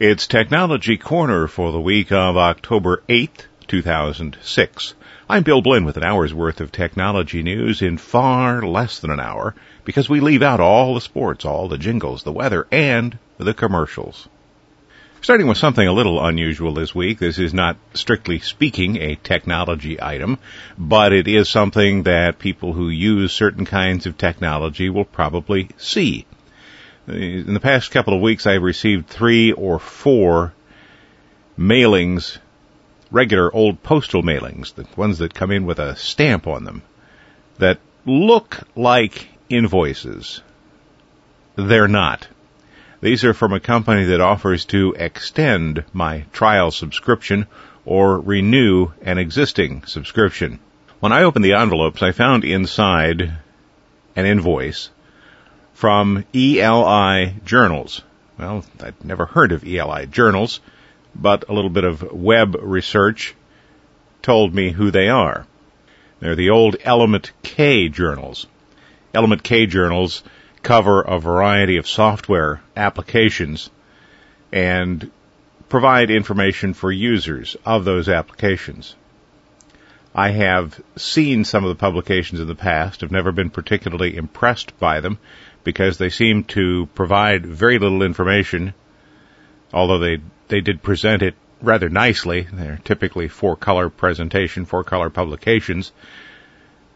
It's Technology Corner for the week of October 8th, 2006. I'm Bill Blinn with an hour's worth of technology news in far less than an hour because we leave out all the sports, all the jingles, the weather, and the commercials. Starting with something a little unusual this week, this is not strictly speaking a technology item, but it is something that people who use certain kinds of technology will probably see. In the past couple of weeks, I've received three or four mailings, regular old postal mailings, the ones that come in with a stamp on them, that look like invoices. They're not. These are from a company that offers to extend my trial subscription or renew an existing subscription. When I opened the envelopes, I found inside an invoice from ELI Journals. Well, I'd never heard of ELI Journals, but a little bit of web research told me who they are. They're the old Element K journals. Element K journals cover a variety of software applications and provide information for users of those applications. I have seen some of the publications in the past, have never been particularly impressed by them because they seem to provide very little information, although they, they did present it rather nicely. They're typically four color presentation, four color publications,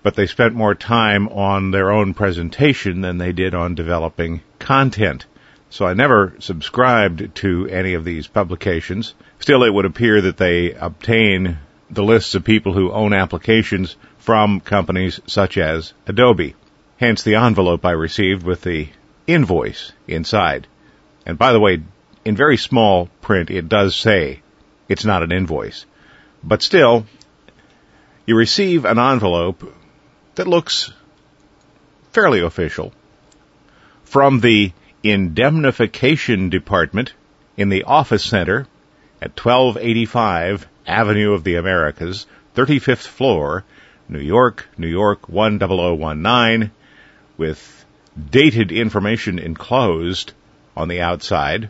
but they spent more time on their own presentation than they did on developing content. So I never subscribed to any of these publications. Still, it would appear that they obtain the lists of people who own applications from companies such as Adobe. Hence the envelope I received with the invoice inside. And by the way, in very small print, it does say it's not an invoice. But still, you receive an envelope that looks fairly official from the indemnification department in the office center at 1285 Avenue of the Americas, 35th floor, New York, New York 10019, with dated information enclosed on the outside.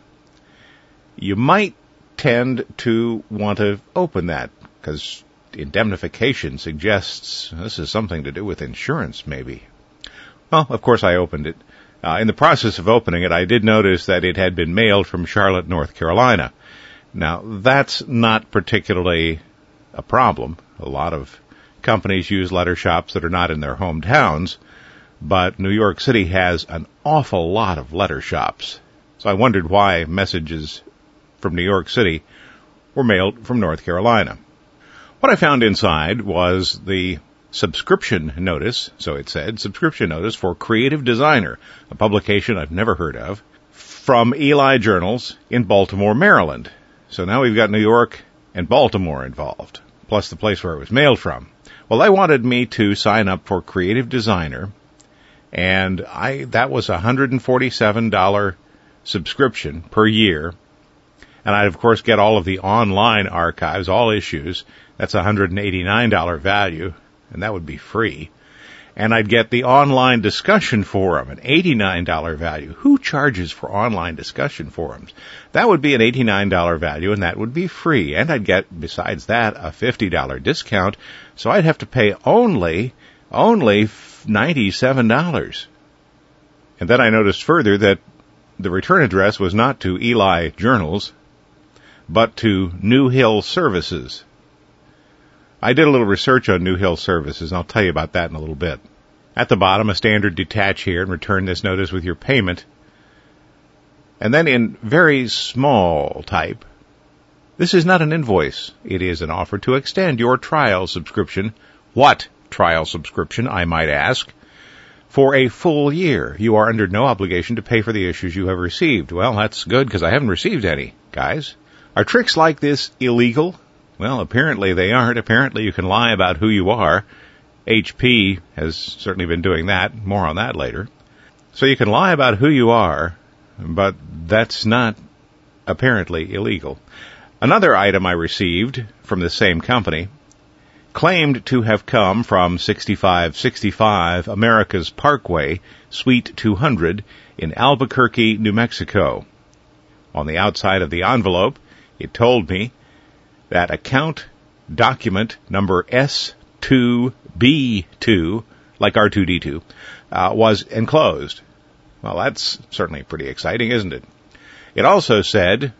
You might tend to want to open that because indemnification suggests this is something to do with insurance, maybe. Well, of course I opened it. Uh, in the process of opening it, I did notice that it had been mailed from Charlotte, North Carolina. Now, that's not particularly a problem. A lot of companies use letter shops that are not in their hometowns, but New York City has an awful lot of letter shops. So I wondered why messages from New York City were mailed from North Carolina. What I found inside was the subscription notice, so it said, subscription notice for Creative Designer, a publication I've never heard of, from Eli Journals in Baltimore, Maryland. So now we've got New York and Baltimore involved, plus the place where it was mailed from. Well, they wanted me to sign up for Creative Designer, and I that was a $147 subscription per year. And I'd of course get all of the online archives, all issues, that's a $189 value, and that would be free. And I'd get the online discussion forum, an $89 value. Who charges for online discussion forums? That would be an $89 value, and that would be free. And I'd get, besides that, a $50 discount. So I'd have to pay only, only $97. And then I noticed further that the return address was not to Eli Journals, but to New Hill Services. I did a little research on New Hill Services, and I'll tell you about that in a little bit. At the bottom, a standard detach here and return this notice with your payment. And then in very small type, this is not an invoice. It is an offer to extend your trial subscription. What trial subscription, I might ask? For a full year. You are under no obligation to pay for the issues you have received. Well, that's good because I haven't received any, guys. Are tricks like this illegal? Well, apparently they aren't. Apparently you can lie about who you are. HP has certainly been doing that. More on that later. So you can lie about who you are, but that's not apparently illegal. Another item I received from the same company claimed to have come from 6565 America's Parkway, Suite 200 in Albuquerque, New Mexico. On the outside of the envelope, it told me that account document number S2B2, like R2D2, uh, was enclosed. Well, that's certainly pretty exciting, isn't it? It also said,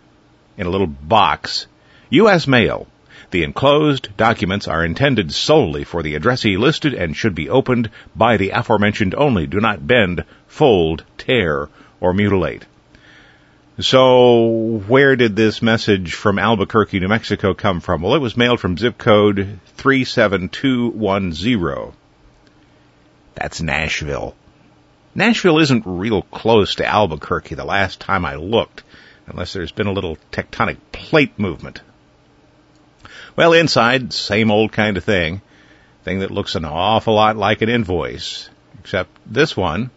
in a little box, U.S. mail. The enclosed documents are intended solely for the addressee listed and should be opened by the aforementioned only. Do not bend, fold, tear, or mutilate. So, where did this message from Albuquerque, New Mexico come from? Well, it was mailed from zip code 37210. That's Nashville. Nashville isn't real close to Albuquerque the last time I looked, unless there's been a little tectonic plate movement. Well, inside, same old kind of thing. Thing that looks an awful lot like an invoice. Except this one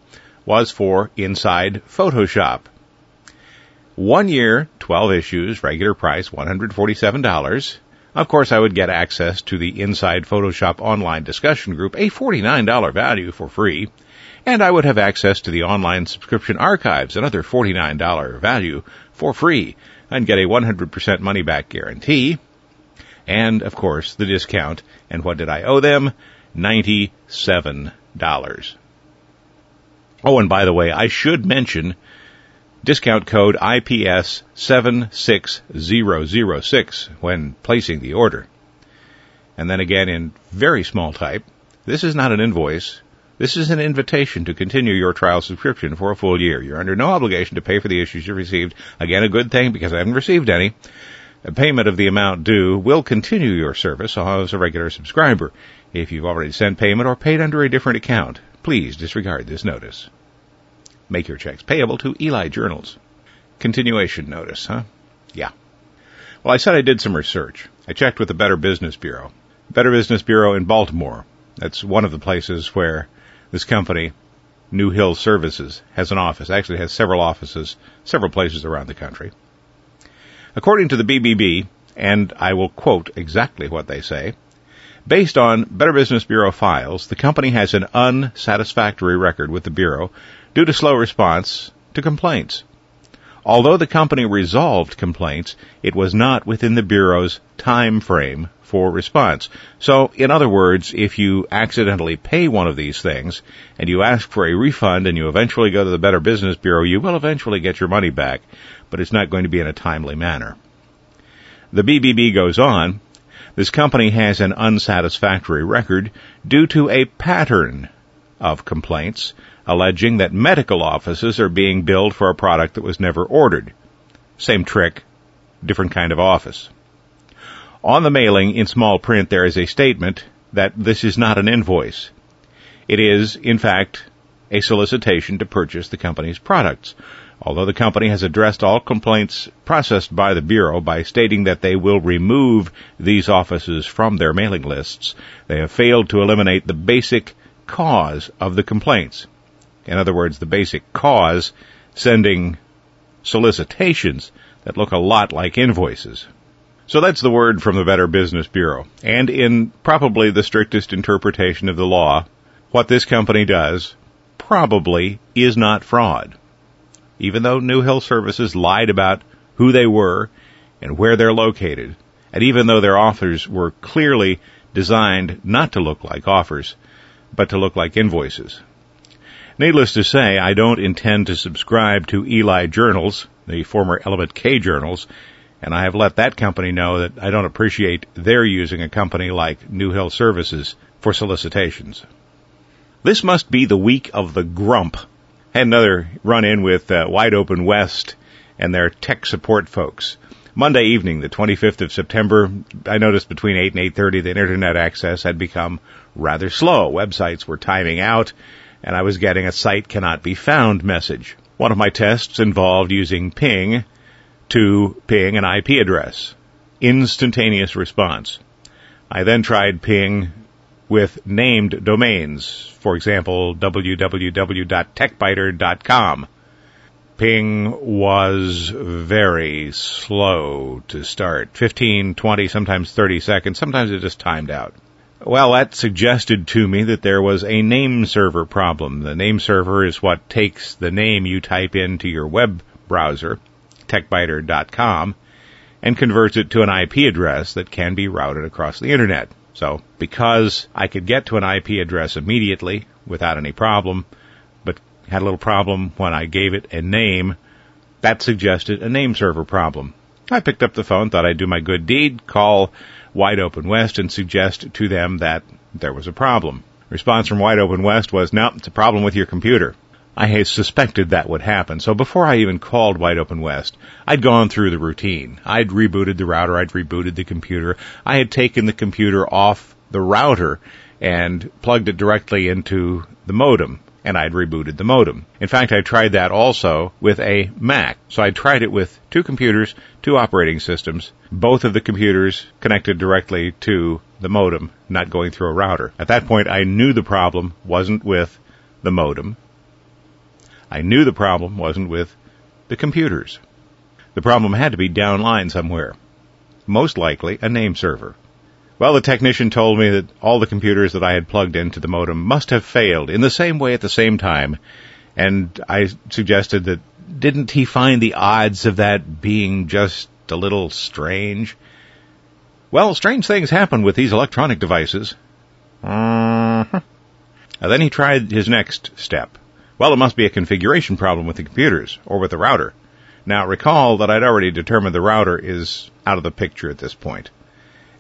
was for inside Photoshop. One year, 12 issues, regular price $147. Of course, I would get access to the Inside Photoshop online discussion group, a $49 value for free, and I would have access to the online subscription archives, another $49 value for free, and get a 100% money back guarantee, and of course the discount. And what did I owe them? $97. Oh, and by the way, I should mention discount code IPS 76006 when placing the order. And then again in very small type, this is not an invoice. This is an invitation to continue your trial subscription for a full year. You're under no obligation to pay for the issues you received. Again, a good thing because I haven't received any. Payment of the amount due will continue your service as a regular subscriber. If you've already sent payment or paid under a different account, please disregard this notice. Make your checks payable to Eli Journals. Continuation notice, huh? Yeah. Well, I said I did some research. I checked with the Better Business Bureau. Better Business Bureau in Baltimore. That's one of the places where this company, New Hill Services, has an office. Actually, has several offices, several places around the country. According to the BBB, and I will quote exactly what they say, Based on Better Business Bureau files, the company has an unsatisfactory record with the Bureau due to slow response to complaints. Although the company resolved complaints, it was not within the Bureau's time frame for response. So, in other words, if you accidentally pay one of these things and you ask for a refund and you eventually go to the Better Business Bureau, you will eventually get your money back, but it's not going to be in a timely manner. The BBB goes on, this company has an unsatisfactory record due to a pattern of complaints alleging that medical offices are being billed for a product that was never ordered. Same trick, different kind of office. On the mailing, in small print, there is a statement that this is not an invoice. It is, in fact, a solicitation to purchase the company's products. Although the company has addressed all complaints processed by the Bureau by stating that they will remove these offices from their mailing lists, they have failed to eliminate the basic cause of the complaints. In other words, the basic cause sending solicitations that look a lot like invoices. So that's the word from the Better Business Bureau. And in probably the strictest interpretation of the law, what this company does probably is not fraud even though New Hill Services lied about who they were and where they're located, and even though their offers were clearly designed not to look like offers, but to look like invoices. Needless to say, I don't intend to subscribe to Eli Journals, the former Element K journals, and I have let that company know that I don't appreciate their using a company like New Hill Services for solicitations. This must be the week of the grump had another run in with uh, Wide Open West and their tech support folks. Monday evening, the 25th of September, I noticed between 8 and 8.30 that internet access had become rather slow. Websites were timing out, and I was getting a site cannot be found message. One of my tests involved using ping to ping an IP address. Instantaneous response. I then tried ping with named domains, for example, www.techbyter.com. Ping was very slow to start. 15, 20, sometimes 30 seconds. Sometimes it just timed out. Well, that suggested to me that there was a name server problem. The name server is what takes the name you type into your web browser techbyter.com, and converts it to an IP address that can be routed across the internet. So, because I could get to an IP address immediately without any problem, but had a little problem when I gave it a name, that suggested a name server problem. I picked up the phone, thought I'd do my good deed, call Wide Open West and suggest to them that there was a problem. Response from Wide Open West was, no, it's a problem with your computer. I had suspected that would happen, so before I even called Wide Open West, I'd gone through the routine. I'd rebooted the router, I'd rebooted the computer, I had taken the computer off the router and plugged it directly into the modem, and I'd rebooted the modem. In fact, I tried that also with a Mac. So I tried it with two computers, two operating systems, both of the computers connected directly to the modem, not going through a router. At that point, I knew the problem wasn't with the modem. I knew the problem wasn't with the computers. The problem had to be downline somewhere. Most likely a name server. Well, the technician told me that all the computers that I had plugged into the modem must have failed in the same way at the same time, and I suggested that didn't he find the odds of that being just a little strange? Well, strange things happen with these electronic devices. Uh-huh. then he tried his next step. Well, it must be a configuration problem with the computers or with the router. Now recall that I'd already determined the router is out of the picture at this point.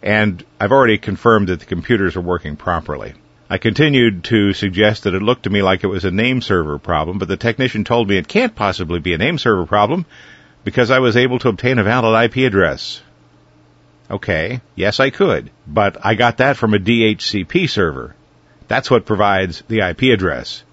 And I've already confirmed that the computers are working properly. I continued to suggest that it looked to me like it was a name server problem, but the technician told me it can't possibly be a name server problem because I was able to obtain a valid IP address. Okay, yes I could, but I got that from a DHCP server. That's what provides the IP address.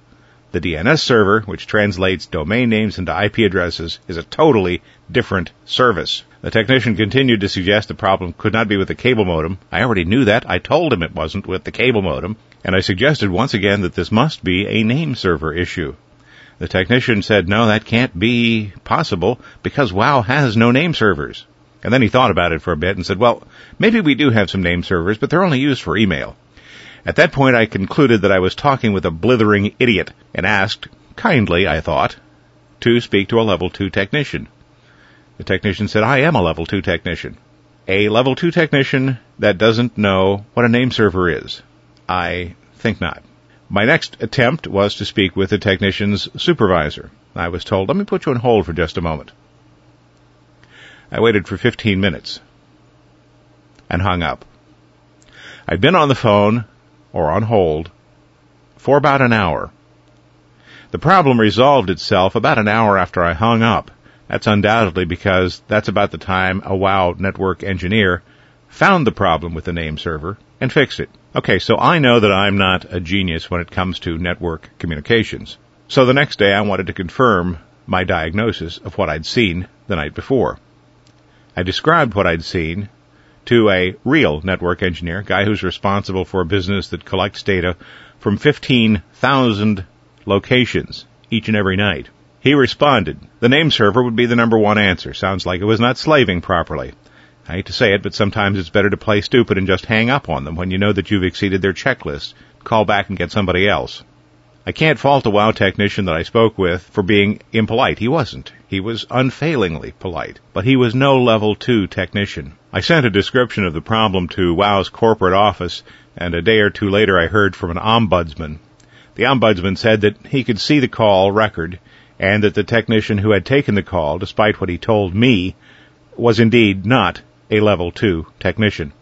The DNS server, which translates domain names into IP addresses, is a totally different service. The technician continued to suggest the problem could not be with the cable modem. I already knew that. I told him it wasn't with the cable modem. And I suggested once again that this must be a name server issue. The technician said, no, that can't be possible because WOW has no name servers. And then he thought about it for a bit and said, well, maybe we do have some name servers, but they're only used for email. At that point, I concluded that I was talking with a blithering idiot and asked, kindly, I thought, to speak to a level 2 technician. The technician said, I am a level 2 technician. A level 2 technician that doesn't know what a name server is. I think not. My next attempt was to speak with the technician's supervisor. I was told, let me put you on hold for just a moment. I waited for 15 minutes and hung up. I'd been on the phone or on hold for about an hour. The problem resolved itself about an hour after I hung up. That's undoubtedly because that's about the time a WOW network engineer found the problem with the name server and fixed it. Okay, so I know that I'm not a genius when it comes to network communications. So the next day I wanted to confirm my diagnosis of what I'd seen the night before. I described what I'd seen to a real network engineer, a guy who's responsible for a business that collects data from 15,000 locations each and every night. He responded, the name server would be the number one answer. Sounds like it was not slaving properly. I hate to say it, but sometimes it's better to play stupid and just hang up on them when you know that you've exceeded their checklist. Call back and get somebody else. I can't fault a WOW technician that I spoke with for being impolite. He wasn't. He was unfailingly polite. But he was no level 2 technician. I sent a description of the problem to WOW's corporate office, and a day or two later I heard from an ombudsman. The ombudsman said that he could see the call record, and that the technician who had taken the call, despite what he told me, was indeed not a level 2 technician.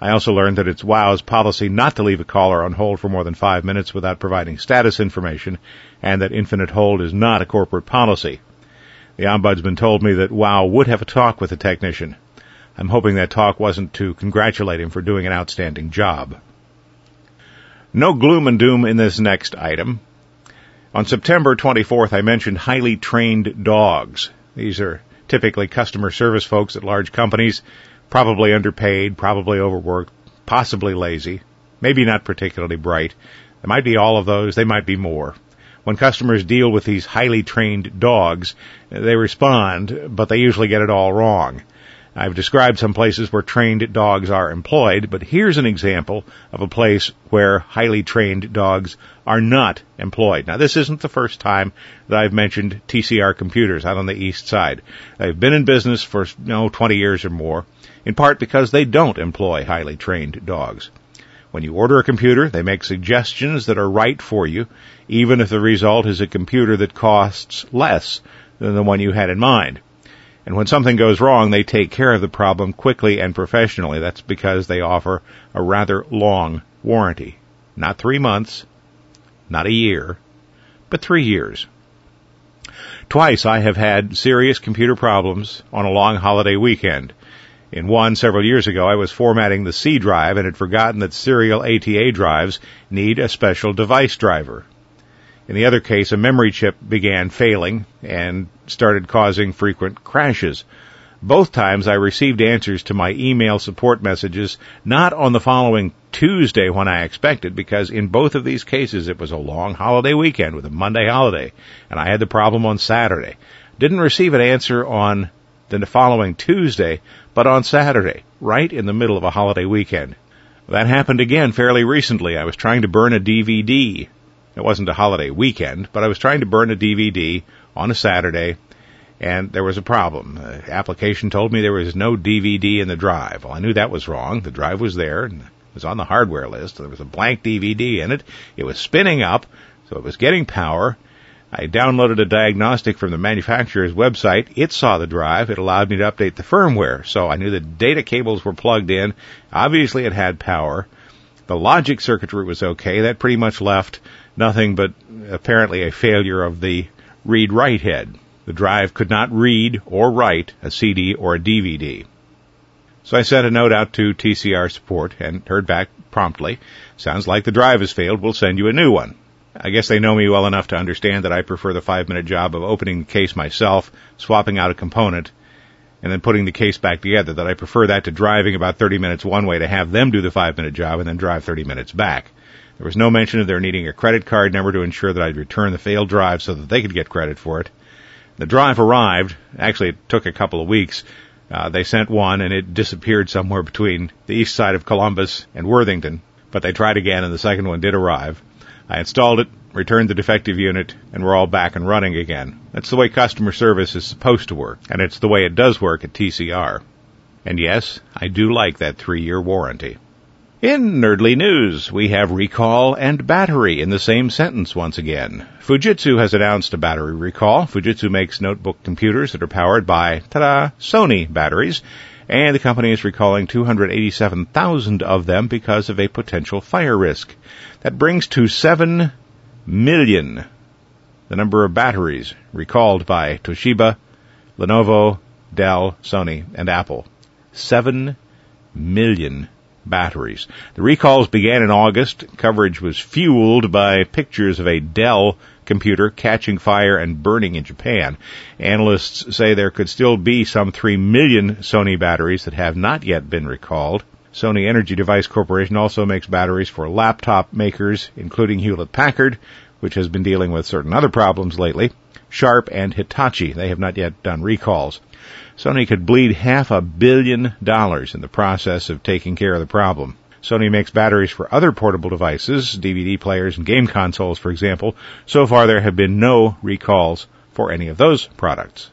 I also learned that it's WOW's policy not to leave a caller on hold for more than five minutes without providing status information, and that infinite hold is not a corporate policy. The ombudsman told me that WOW would have a talk with the technician. I'm hoping that talk wasn't to congratulate him for doing an outstanding job. No gloom and doom in this next item. On September 24th, I mentioned highly trained dogs. These are typically customer service folks at large companies, probably underpaid, probably overworked, possibly lazy, maybe not particularly bright. There might be all of those, they might be more. When customers deal with these highly trained dogs, they respond, but they usually get it all wrong. I've described some places where trained dogs are employed, but here's an example of a place where highly trained dogs are not employed. Now this isn't the first time that I've mentioned TCR computers out on the east side. They've been in business for, you know, 20 years or more, in part because they don't employ highly trained dogs. When you order a computer, they make suggestions that are right for you, even if the result is a computer that costs less than the one you had in mind. And when something goes wrong, they take care of the problem quickly and professionally. That's because they offer a rather long warranty. Not three months, not a year, but three years. Twice I have had serious computer problems on a long holiday weekend. In one several years ago, I was formatting the C drive and had forgotten that serial ATA drives need a special device driver. In the other case, a memory chip began failing and started causing frequent crashes. Both times I received answers to my email support messages not on the following Tuesday when I expected because in both of these cases it was a long holiday weekend with a Monday holiday and I had the problem on Saturday. Didn't receive an answer on the following Tuesday, but on Saturday, right in the middle of a holiday weekend. That happened again fairly recently. I was trying to burn a DVD it wasn't a holiday weekend, but I was trying to burn a DVD on a Saturday, and there was a problem. The application told me there was no DVD in the drive. Well, I knew that was wrong. The drive was there, and it was on the hardware list. There was a blank DVD in it. It was spinning up, so it was getting power. I downloaded a diagnostic from the manufacturer's website. It saw the drive. It allowed me to update the firmware. So I knew the data cables were plugged in. Obviously it had power. The logic circuitry was okay. That pretty much left nothing but apparently a failure of the read write head. The drive could not read or write a CD or a DVD. So I sent a note out to TCR support and heard back promptly. Sounds like the drive has failed. We'll send you a new one. I guess they know me well enough to understand that I prefer the five minute job of opening the case myself, swapping out a component, and then putting the case back together. That I prefer that to driving about 30 minutes one way to have them do the five minute job and then drive 30 minutes back. There was no mention of their needing a credit card number to ensure that I'd return the failed drive so that they could get credit for it. The drive arrived. Actually, it took a couple of weeks. Uh, they sent one and it disappeared somewhere between the east side of Columbus and Worthington. But they tried again and the second one did arrive. I installed it, returned the defective unit, and we're all back and running again. That's the way customer service is supposed to work, and it's the way it does work at TCR. And yes, I do like that three year warranty. In Nerdly News, we have recall and battery in the same sentence once again. Fujitsu has announced a battery recall. Fujitsu makes notebook computers that are powered by, ta-da, Sony batteries, and the company is recalling 287,000 of them because of a potential fire risk. That brings to 7 million the number of batteries recalled by Toshiba, Lenovo, Dell, Sony, and Apple. 7 million batteries. The recalls began in August. Coverage was fueled by pictures of a Dell computer catching fire and burning in Japan. Analysts say there could still be some 3 million Sony batteries that have not yet been recalled. Sony Energy Device Corporation also makes batteries for laptop makers, including Hewlett Packard, which has been dealing with certain other problems lately. Sharp and Hitachi, they have not yet done recalls. Sony could bleed half a billion dollars in the process of taking care of the problem. Sony makes batteries for other portable devices, DVD players and game consoles, for example. So far, there have been no recalls for any of those products.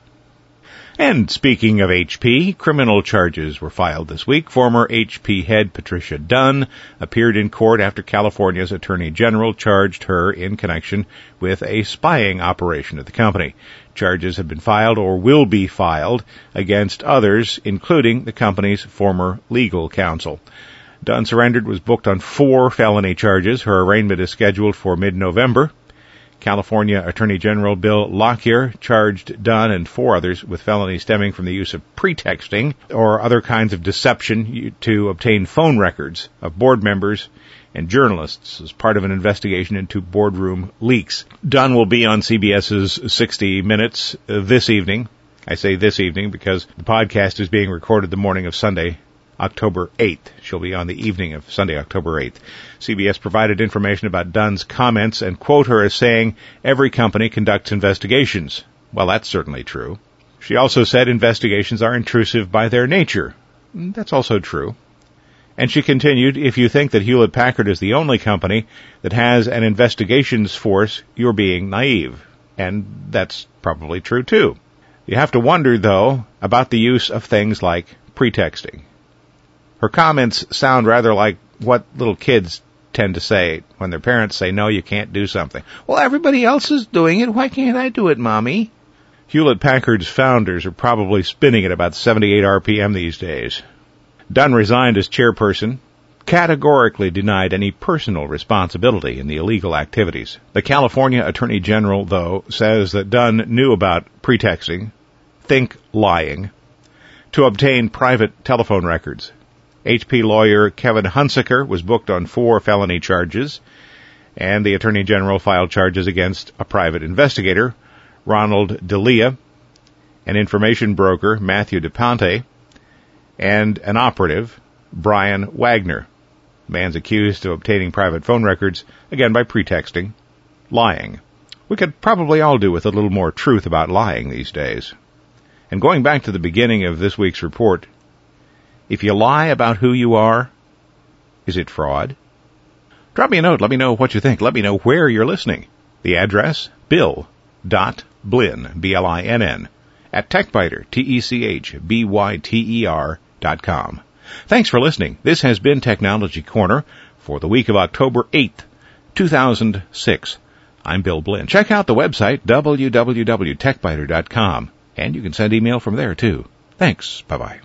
And speaking of HP, criminal charges were filed this week. Former HP head Patricia Dunn appeared in court after California's Attorney General charged her in connection with a spying operation at the company. Charges have been filed or will be filed against others, including the company's former legal counsel. Dunn surrendered was booked on four felony charges. Her arraignment is scheduled for mid-November. California Attorney General Bill Lockyer charged Dunn and four others with felonies stemming from the use of pretexting or other kinds of deception to obtain phone records of board members and journalists as part of an investigation into boardroom leaks. Dunn will be on CBS's 60 Minutes uh, this evening. I say this evening because the podcast is being recorded the morning of Sunday, October 8th. She'll be on the evening of Sunday, October 8th. CBS provided information about Dunn's comments and quote her as saying, every company conducts investigations. Well, that's certainly true. She also said investigations are intrusive by their nature. Mm, that's also true. And she continued, if you think that Hewlett Packard is the only company that has an investigations force, you're being naive. And that's probably true too. You have to wonder, though, about the use of things like pretexting. Her comments sound rather like what little kids tend to say when their parents say, no, you can't do something. Well, everybody else is doing it. Why can't I do it, mommy? Hewlett Packard's founders are probably spinning at about 78 RPM these days. Dunn resigned as chairperson, categorically denied any personal responsibility in the illegal activities. The California Attorney General, though, says that Dunn knew about pretexting, think lying, to obtain private telephone records. HP lawyer Kevin Hunsaker was booked on four felony charges, and the Attorney General filed charges against a private investigator, Ronald Delia, an information broker, Matthew DePante, and an operative, Bryan Wagner. Man's accused of obtaining private phone records, again by pretexting, lying. We could probably all do with a little more truth about lying these days. And going back to the beginning of this week's report, if you lie about who you are, is it fraud? Drop me a note. Let me know what you think. Let me know where you're listening. The address, bill.blinn, B-L-I-N-N, at TechByter, T-E-C-H-B-Y-T-E-R dot com. Thanks for listening. This has been Technology Corner for the week of October 8th, 2006. I'm Bill Blinn. Check out the website, www.techbyter.com, and you can send email from there too. Thanks. Bye bye.